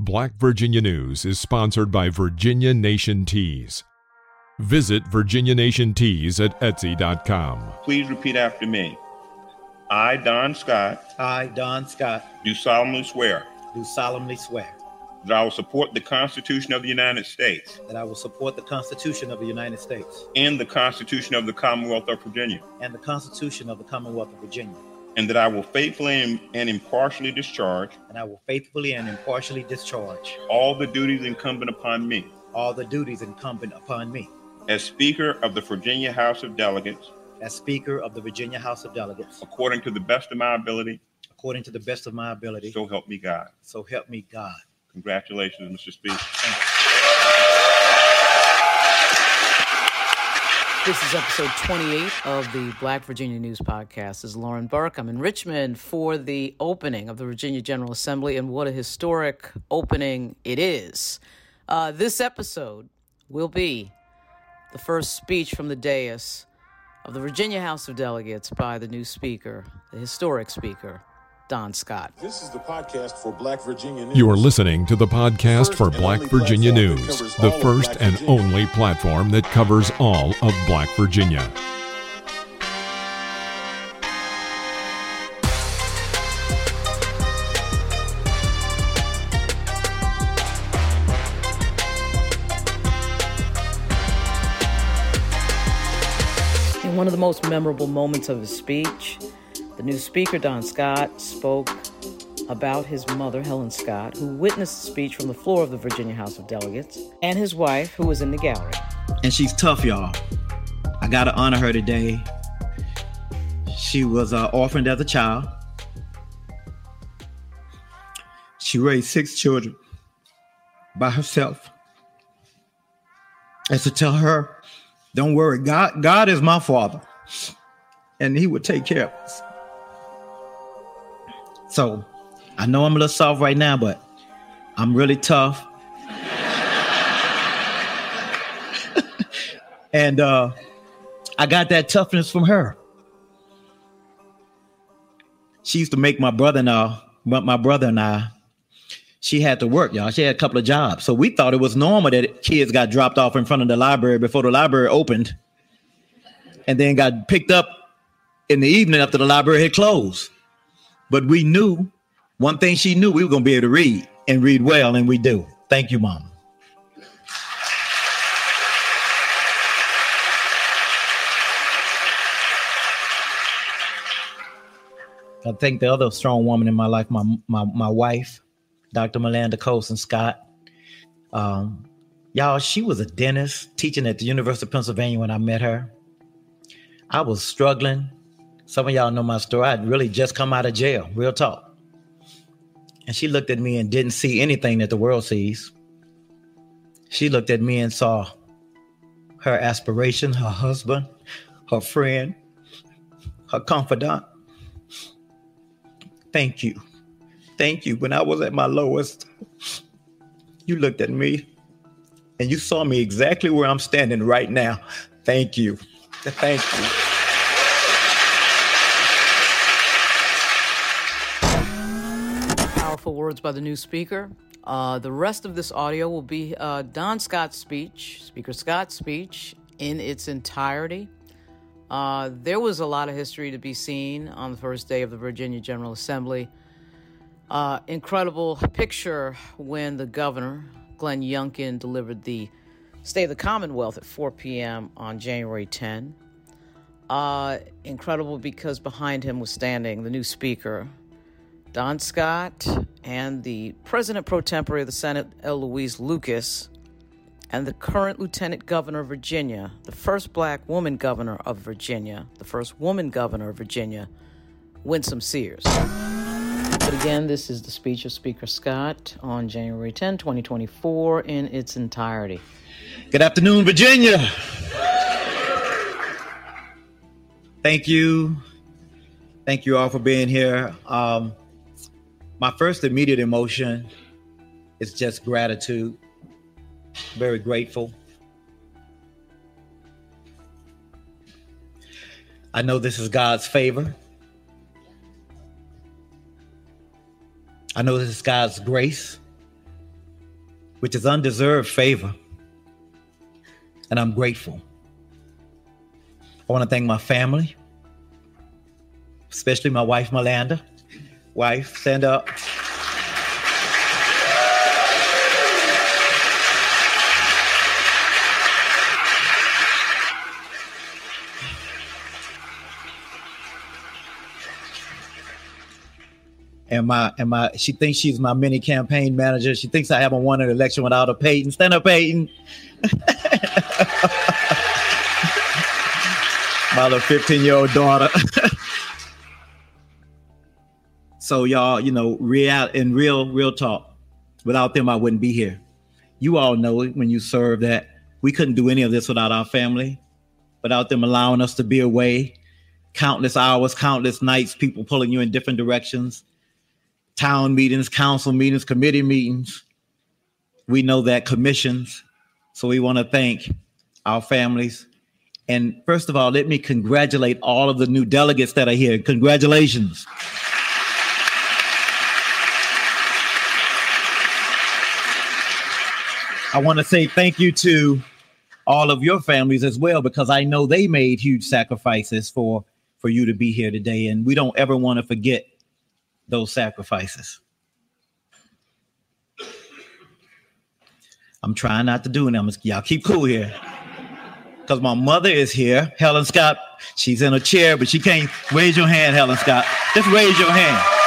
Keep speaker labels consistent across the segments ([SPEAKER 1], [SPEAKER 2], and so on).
[SPEAKER 1] Black Virginia News is sponsored by Virginia Nation Teas. Visit Virginia Nation Teas at Etsy.com.
[SPEAKER 2] Please repeat after me. I, Don Scott,
[SPEAKER 3] I, Don Scott,
[SPEAKER 2] do solemnly swear
[SPEAKER 3] do solemnly swear
[SPEAKER 2] that I will support the Constitution of the United States
[SPEAKER 3] that I will support the Constitution of the United States
[SPEAKER 2] and the Constitution of the Commonwealth of Virginia,
[SPEAKER 3] and the Constitution of the Commonwealth of Virginia,
[SPEAKER 2] and that I will faithfully and- impartially discharge
[SPEAKER 3] and I will faithfully and impartially discharge
[SPEAKER 2] all the duties incumbent upon me
[SPEAKER 3] all the duties incumbent upon me
[SPEAKER 2] as Speaker of the Virginia House of Delegates
[SPEAKER 3] as Speaker of the Virginia House of Delegates
[SPEAKER 2] according to the best of my ability,
[SPEAKER 3] according to the best of my ability.
[SPEAKER 2] so help me God.
[SPEAKER 3] So help me God.
[SPEAKER 2] Congratulations, Mr. Speaker.
[SPEAKER 4] This is episode 28 of the Black Virginia News Podcast. This is Lauren Burke. I'm in Richmond for the opening of the Virginia General Assembly, and what a historic opening it is. Uh, this episode will be the first speech from the dais of the Virginia House of Delegates by the new speaker, the historic speaker, Don Scott.
[SPEAKER 5] This is the podcast for Black Virginia News.
[SPEAKER 1] You are listening to the podcast for Black Virginia News, the first and
[SPEAKER 5] Virginia.
[SPEAKER 1] only platform that covers all of Black Virginia.
[SPEAKER 4] In one of the most memorable moments of his speech, the new speaker, Don Scott, spoke about his mother, Helen Scott, who witnessed the speech from the floor of the Virginia House of Delegates, and his wife, who was in the gallery.
[SPEAKER 3] And she's tough, y'all. I got to honor her today. She was uh, orphaned as a child. She raised six children by herself. And to tell her, don't worry, God, God is my father, and He would take care of us. So I know I'm a little soft right now, but I'm really tough. and uh, I got that toughness from her. She used to make my brother and I, my my brother and I, she had to work, y'all. She had a couple of jobs. So we thought it was normal that kids got dropped off in front of the library before the library opened and then got picked up in the evening after the library had closed. But we knew one thing she knew we were going to be able to read and read well, and we do. Thank you, Mom. I think the other strong woman in my life, my my my wife, Dr. Melanda Colson Scott. Um, y'all, she was a dentist teaching at the University of Pennsylvania when I met her. I was struggling. Some of y'all know my story. I'd really just come out of jail, real talk. And she looked at me and didn't see anything that the world sees. She looked at me and saw her aspiration, her husband, her friend, her confidant. Thank you. Thank you. When I was at my lowest, you looked at me and you saw me exactly where I'm standing right now. Thank you. Thank you.
[SPEAKER 4] Words by the new speaker. Uh, the rest of this audio will be uh, Don Scott's speech, Speaker Scott's speech in its entirety. Uh, there was a lot of history to be seen on the first day of the Virginia General Assembly. Uh, incredible picture when the governor, Glenn Youngkin, delivered the State of the Commonwealth at 4 p.m. on January 10. Uh, incredible because behind him was standing the new speaker, Don Scott, and the president pro tempore of the Senate, L. Louise Lucas, and the current lieutenant governor of Virginia, the first black woman governor of Virginia, the first woman governor of Virginia, Winsome Sears. But again, this is the speech of Speaker Scott on January 10, 2024, in its entirety.
[SPEAKER 3] Good afternoon, Virginia. Thank you. Thank you all for being here. Um, my first immediate emotion is just gratitude. Very grateful. I know this is God's favor. I know this is God's grace. which is undeserved favor. And I'm grateful. I want to thank my family, especially my wife, Melanda. Wife, stand up. and my and my she thinks she's my mini campaign manager. She thinks I haven't won an election without a Peyton. Stand up, Peyton. my little 15 year old daughter. so y'all, you know, real in real real talk. Without them, I wouldn't be here. You all know it when you serve that we couldn't do any of this without our family, without them allowing us to be away, countless hours, countless nights, people pulling you in different directions town meetings, council meetings, committee meetings. We know that commissions. So we want to thank our families. And first of all, let me congratulate all of the new delegates that are here. Congratulations. I want to say thank you to all of your families as well because I know they made huge sacrifices for for you to be here today and we don't ever want to forget those sacrifices. I'm trying not to do them. Y'all keep cool here. Because my mother is here, Helen Scott. She's in a chair, but she can't raise your hand, Helen Scott. Just raise your hand.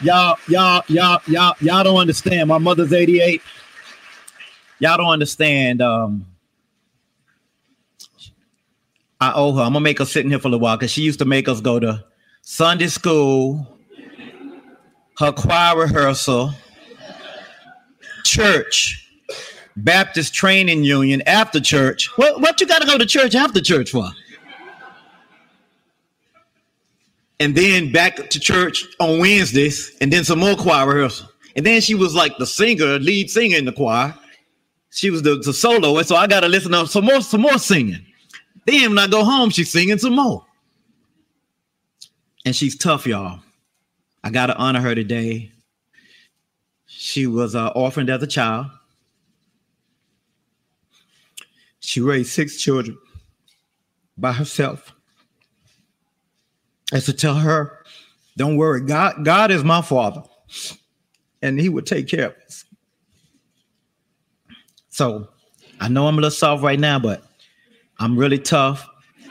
[SPEAKER 3] Y'all, y'all, y'all, y'all, y'all don't understand. My mother's 88. Y'all don't understand. Um, I owe her. I'm gonna make her sit in here for a while because she used to make us go to Sunday school, her choir rehearsal, church, Baptist training union after church. What what you gotta go to church after church for? And then back to church on Wednesdays, and then some more choir rehearsal. And then she was like the singer, lead singer in the choir. She was the, the solo, and so I gotta listen to some more, some more singing. Then when I go home, she's singing some more. And she's tough, y'all. I got to honor her today. She was uh, orphaned as a child. She raised six children by herself. And to tell her, don't worry, God, God is my father, and he would take care of us. So I know I'm a little soft right now, but I'm really tough.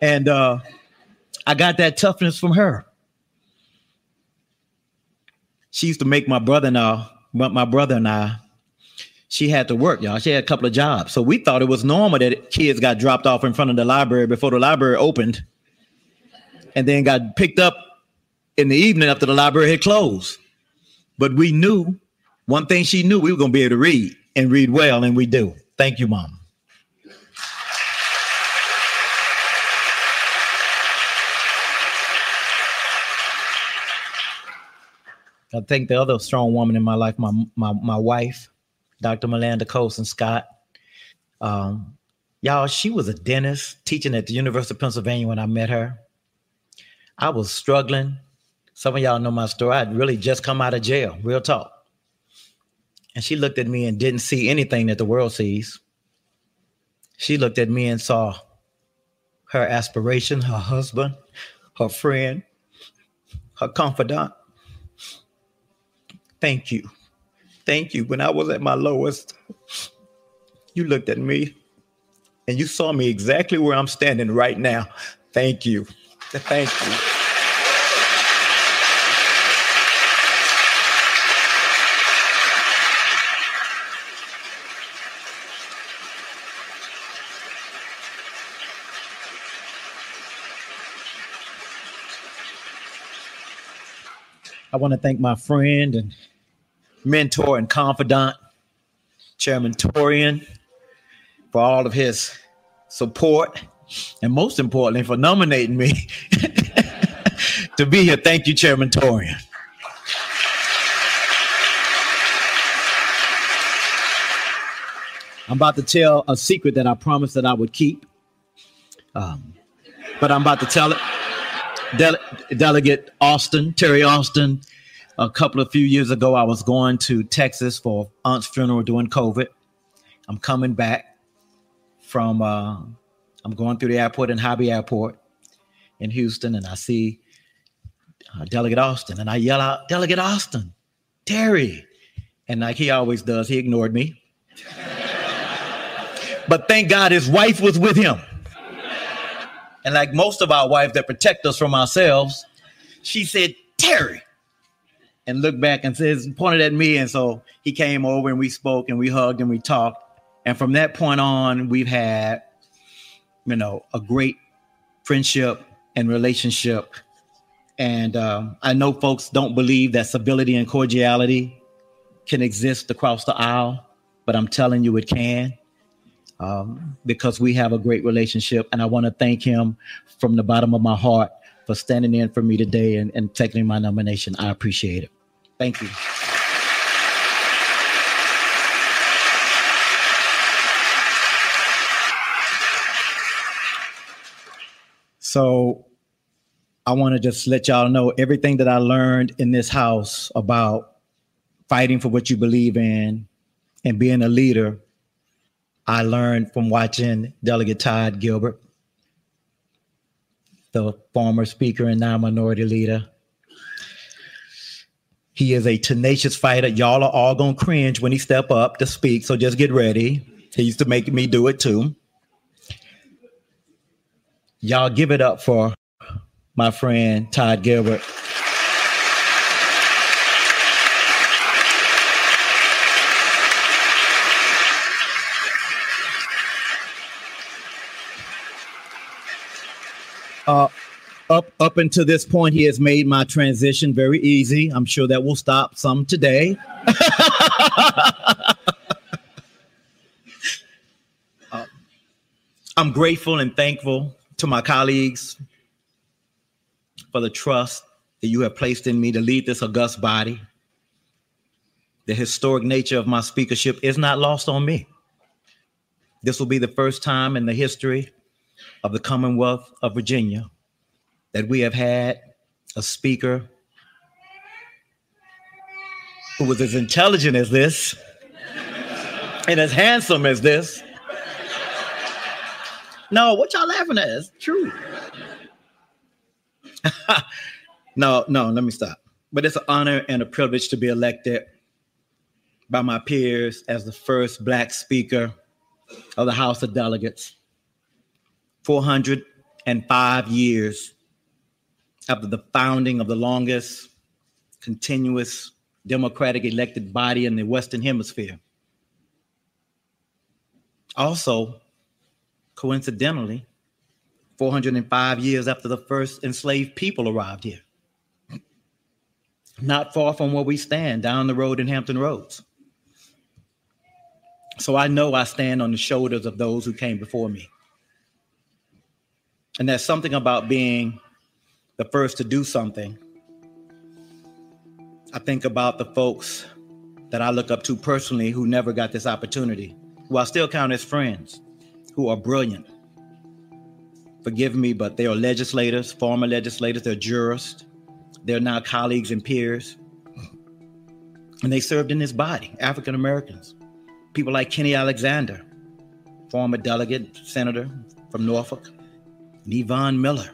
[SPEAKER 3] and uh, I got that toughness from her. She used to make my brother and I, but my brother and I, she had to work, y'all. She had a couple of jobs. So we thought it was normal that kids got dropped off in front of the library before the library opened and then got picked up in the evening after the library had closed. But we knew one thing she knew we were going to be able to read and read well, and we do. Thank you, Mom. I think the other strong woman in my life, my my my wife, Dr. Melanda Colson Scott. Um, y'all, she was a dentist teaching at the University of Pennsylvania when I met her. I was struggling. Some of y'all know my story. I'd really just come out of jail, real talk. And she looked at me and didn't see anything that the world sees. She looked at me and saw her aspiration, her husband, her friend, her confidant. Thank you. Thank you. When I was at my lowest, you looked at me and you saw me exactly where I'm standing right now. Thank you. Thank you. I want to thank my friend and mentor and confidant, Chairman Torian, for all of his support, and most importantly, for nominating me to be here. Thank you, Chairman Torian. I'm about to tell a secret that I promised that I would keep. Um, but I'm about to tell it. Dele- Delegate Austin, Terry Austin, a couple of few years ago, I was going to Texas for aunt's funeral during COVID. I'm coming back from, uh, I'm going through the airport in Hobby Airport in Houston, and I see uh, Delegate Austin, and I yell out, Delegate Austin, Terry. And like he always does, he ignored me. but thank God his wife was with him. And like most of our wives that protect us from ourselves, she said, Terry. And looked back and says, pointed at me. And so he came over and we spoke and we hugged and we talked. And from that point on, we've had, you know, a great friendship and relationship. And uh, I know folks don't believe that civility and cordiality can exist across the aisle, but I'm telling you it can um, because we have a great relationship. And I want to thank him from the bottom of my heart for standing in for me today and, and taking my nomination. I appreciate it. Thank you. So I want to just let y'all know everything that I learned in this house about fighting for what you believe in and being a leader I learned from watching Delegate Todd Gilbert, the former speaker and now minority leader. He is a tenacious fighter. Y'all are all gonna cringe when he step up to speak, so just get ready. He used to make me do it too. Y'all give it up for my friend Todd Gilbert. Uh, up up until this point, he has made my transition very easy. I'm sure that will stop some today. uh, I'm grateful and thankful to my colleagues for the trust that you have placed in me to lead this august body. The historic nature of my speakership is not lost on me. This will be the first time in the history of the Commonwealth of Virginia that we have had a speaker who was as intelligent as this and as handsome as this. No, what y'all laughing at? It's true. no, no, let me stop. But it's an honor and a privilege to be elected by my peers as the first Black Speaker of the House of Delegates. 405 years after the founding of the longest continuous democratic elected body in the Western Hemisphere. Also, coincidentally, 405 years after the first enslaved people arrived here. Not far from where we stand down the road in Hampton Roads. So I know I stand on the shoulders of those who came before me. And there's something about being the first to do something. I think about the folks that I look up to personally who never got this opportunity, who I still count as friends, who are brilliant. Forgive me, but they are legislators, former legislators, they're jurists, they're now colleagues and peers. And they served in this body, African Americans. People like Kenny Alexander, former delegate, senator from Norfolk, Yvonne Miller,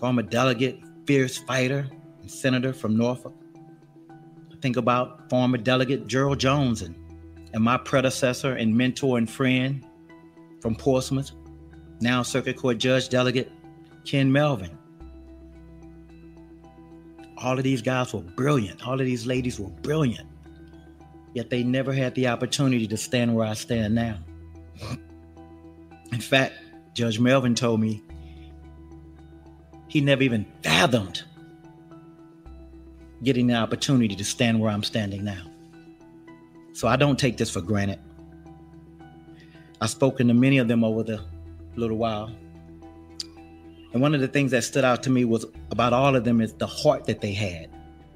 [SPEAKER 3] former delegate, fierce fighter, and senator from Norfolk. I think about former delegate Jerrauld Jones and, and my predecessor and mentor and friend from Portsmouth, now Circuit Court Judge Delegate Ken Melvin. All of these guys were brilliant. All of these ladies were brilliant. Yet they never had the opportunity to stand where I stand now. In fact, Judge Melvin told me he never even fathomed getting the opportunity to stand where I'm standing now. So I don't take this for granted. I've spoken to many of them over the little while. And one of the things that stood out to me was about all of them is the heart that they had,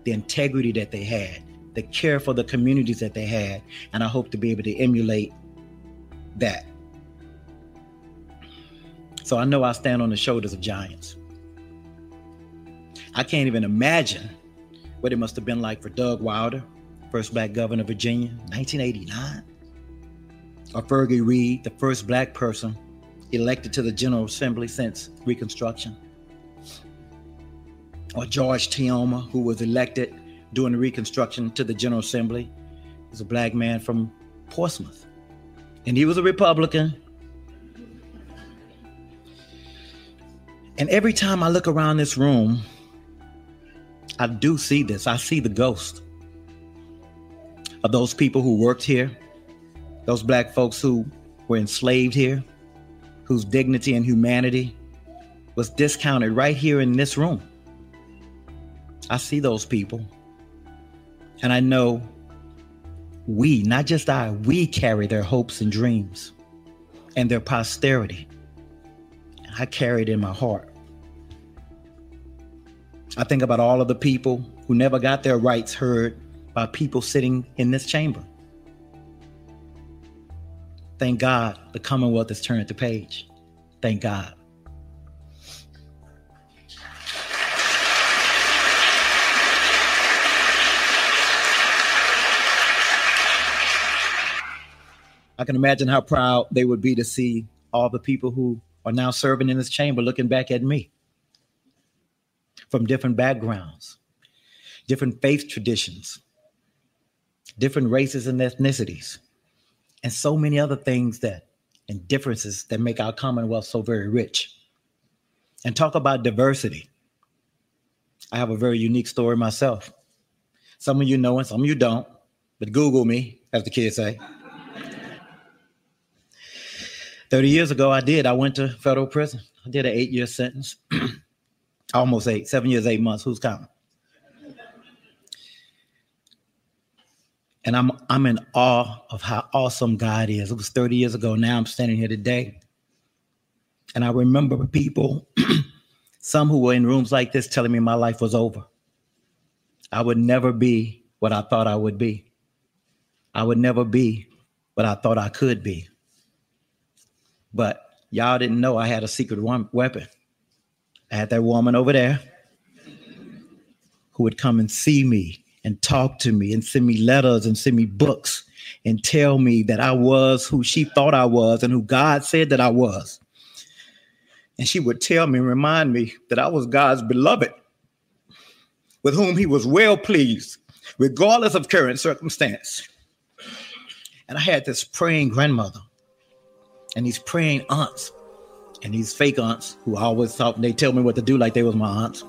[SPEAKER 3] the integrity that they had, the care for the communities that they had. And I hope to be able to emulate that. So I know I stand on the shoulders of giants. I can't even imagine what it must have been like for Doug Wilder, first black governor of Virginia, 1989. Or Fergie Reid, the first black person elected to the General Assembly since Reconstruction. Or George Teamoh, who was elected during the Reconstruction to the General Assembly. He's a black man from Portsmouth. And he was a Republican. And every time I look around this room, I do see this. I see the ghost of those people who worked here, those black folks who were enslaved here, whose dignity and humanity was discounted right here in this room. I see those people. And I know we, not just I, we carry their hopes and dreams and their posterity. I carry it in my heart. I think about all of the people who never got their rights heard by people sitting in this chamber. Thank God the Commonwealth has turned the page. Thank God. I can imagine how proud they would be to see all the people who are now serving in this chamber looking back at me from different backgrounds, different faith traditions, different races and ethnicities, and so many other things that and differences that make our Commonwealth so very rich. And talk about diversity. I have a very unique story myself. Some of you know it, some of you don't, but Google me, as the kids say. 30 years ago, I did. I went to federal prison. I did an eight year sentence, almost eight, seven years, eight months. Who's counting? And I'm I'm in awe of how awesome God is. It was 30 years ago. Now I'm standing here today. And I remember people, some who were in rooms like this telling me my life was over. I would never be what I thought I would be. I would never be what I thought I could be. But y'all didn't know I had a secret weapon. I had that woman over there who would come and see me and talk to me and send me letters and send me books and tell me that I was who she thought I was and who God said that I was. And she would tell me remind me that I was God's beloved, with whom he was well pleased, regardless of current circumstance. And I had this praying grandmother and these praying aunts and these fake aunts who always thought they tell me what to do like they was my aunts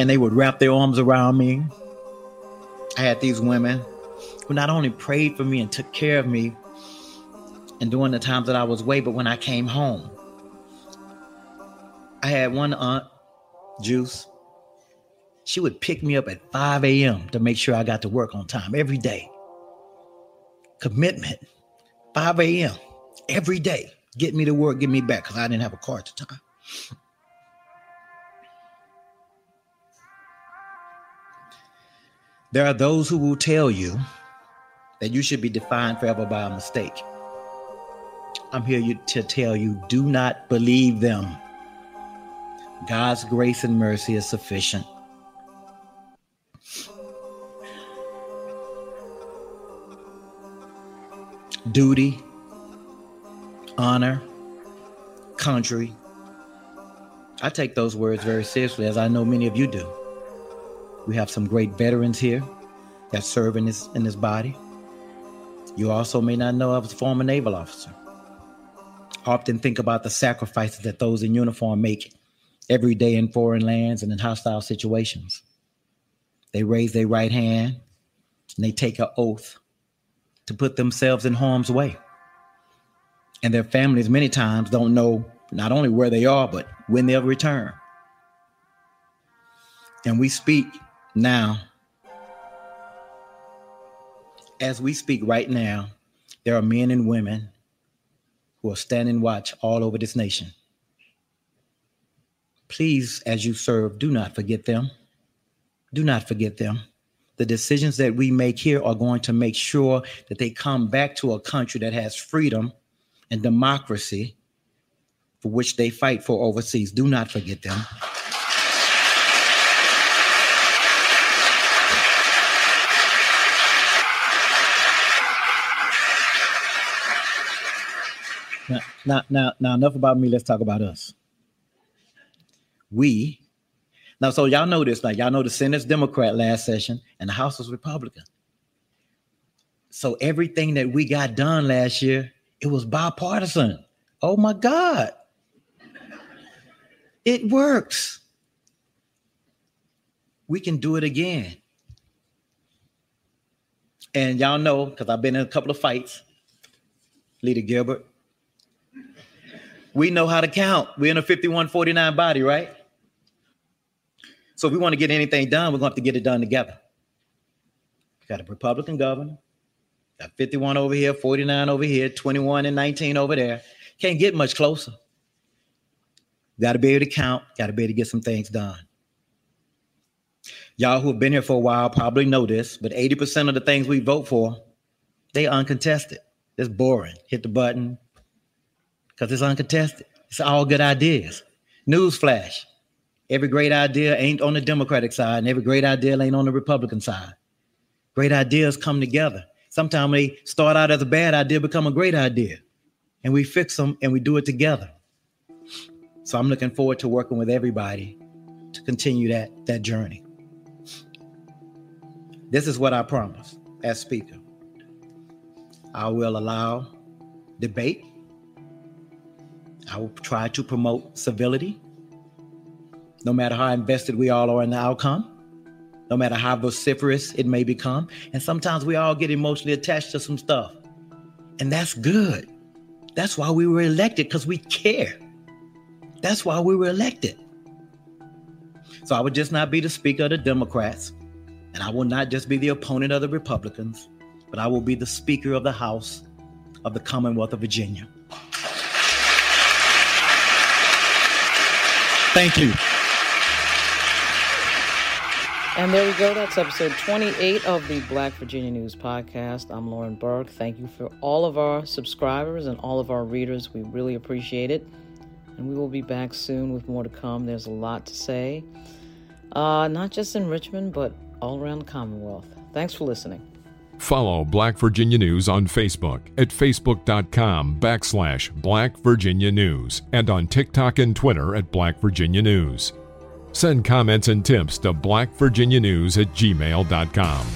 [SPEAKER 3] and they would wrap their arms around me. I had these women who not only prayed for me and took care of me and during the times that I was away, but when I came home, I had one aunt, Juice. She would pick me up at 5 a.m. to make sure I got to work on time every day. Commitment, 5 a.m. every day. Get me to work, get me back because I didn't have a car at the time. There are those who will tell you that you should be defined forever by a mistake. I'm here to tell you do not believe them. God's grace and mercy is sufficient. Duty, honor, country. I take those words very seriously, as I know many of you do. We have some great veterans here that serve in this in this body. You also may not know I was a former naval officer. often think about the sacrifices that those in uniform make every day in foreign lands and in hostile situations. They raise their right hand and they take an oath to put themselves in harm's way. And their families many times don't know not only where they are, but when they'll return. And we speak now, as we speak right now, there are men and women who are standing watch all over this nation. Please, as you serve, do not forget them. Do not forget them. The decisions that we make here are going to make sure that they come back to a country that has freedom and democracy for which they fight for overseas. Do not forget them. Now, now, now, now, enough about me. Let's talk about us. We, now, so y'all know this. Like, y'all know the Senate's Democrat last session and the House was Republican. So everything that we got done last year, it was bipartisan. Oh my God. It works. We can do it again. And y'all know, because I've been in a couple of fights, Leader Gilbert, we know how to count. We're in a 5149 body, right? So if we want to get anything done, we're going to have to get it done together. We got a Republican governor, got 51 over here, 49 over here, 21 and 19 over there. Can't get much closer. Got to be able to count, got to be able to get some things done. Y'all who have been here for a while probably know this, but 80% of the things we vote for, they uncontested. It's boring. Hit the button, because it's uncontested. It's all good ideas. Newsflash every great idea ain't on the Democratic side, and every great idea ain't on the Republican side. Great ideas come together. Sometimes they start out as a bad idea, become a great idea, and we fix them and we do it together. So I'm looking forward to working with everybody to continue that, that journey. This is what I promise as Speaker. I will allow debate I will try to promote civility, no matter how invested we all are in the outcome, no matter how vociferous it may become. And sometimes we all get emotionally attached to some stuff. And that's good. That's why we were elected, because we care. That's why we were elected. So I would just not be the speaker of the Democrats, and I will not just be the opponent of the Republicans, but I will be the speaker of the House of the Commonwealth of Virginia. Thank you.
[SPEAKER 4] And there we go. That's episode 28 of the Black Virginia News Podcast. I'm Lauren Burke. Thank you for all of our subscribers and all of our readers. We really appreciate it. And we will be back soon with more to come. There's a lot to say, uh, not just in Richmond, but all around the Commonwealth. Thanks for listening.
[SPEAKER 1] Follow Black Virginia News on Facebook at facebook.com backslash Black Virginia News and on TikTok and Twitter at Black Virginia News. Send comments and tips to blackvirginianews at gmail.com.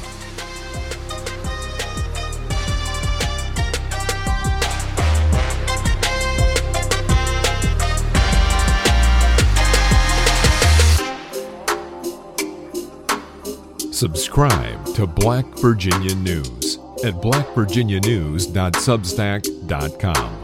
[SPEAKER 1] Subscribe to Black Virginia News at blackvirginianews.substack.com.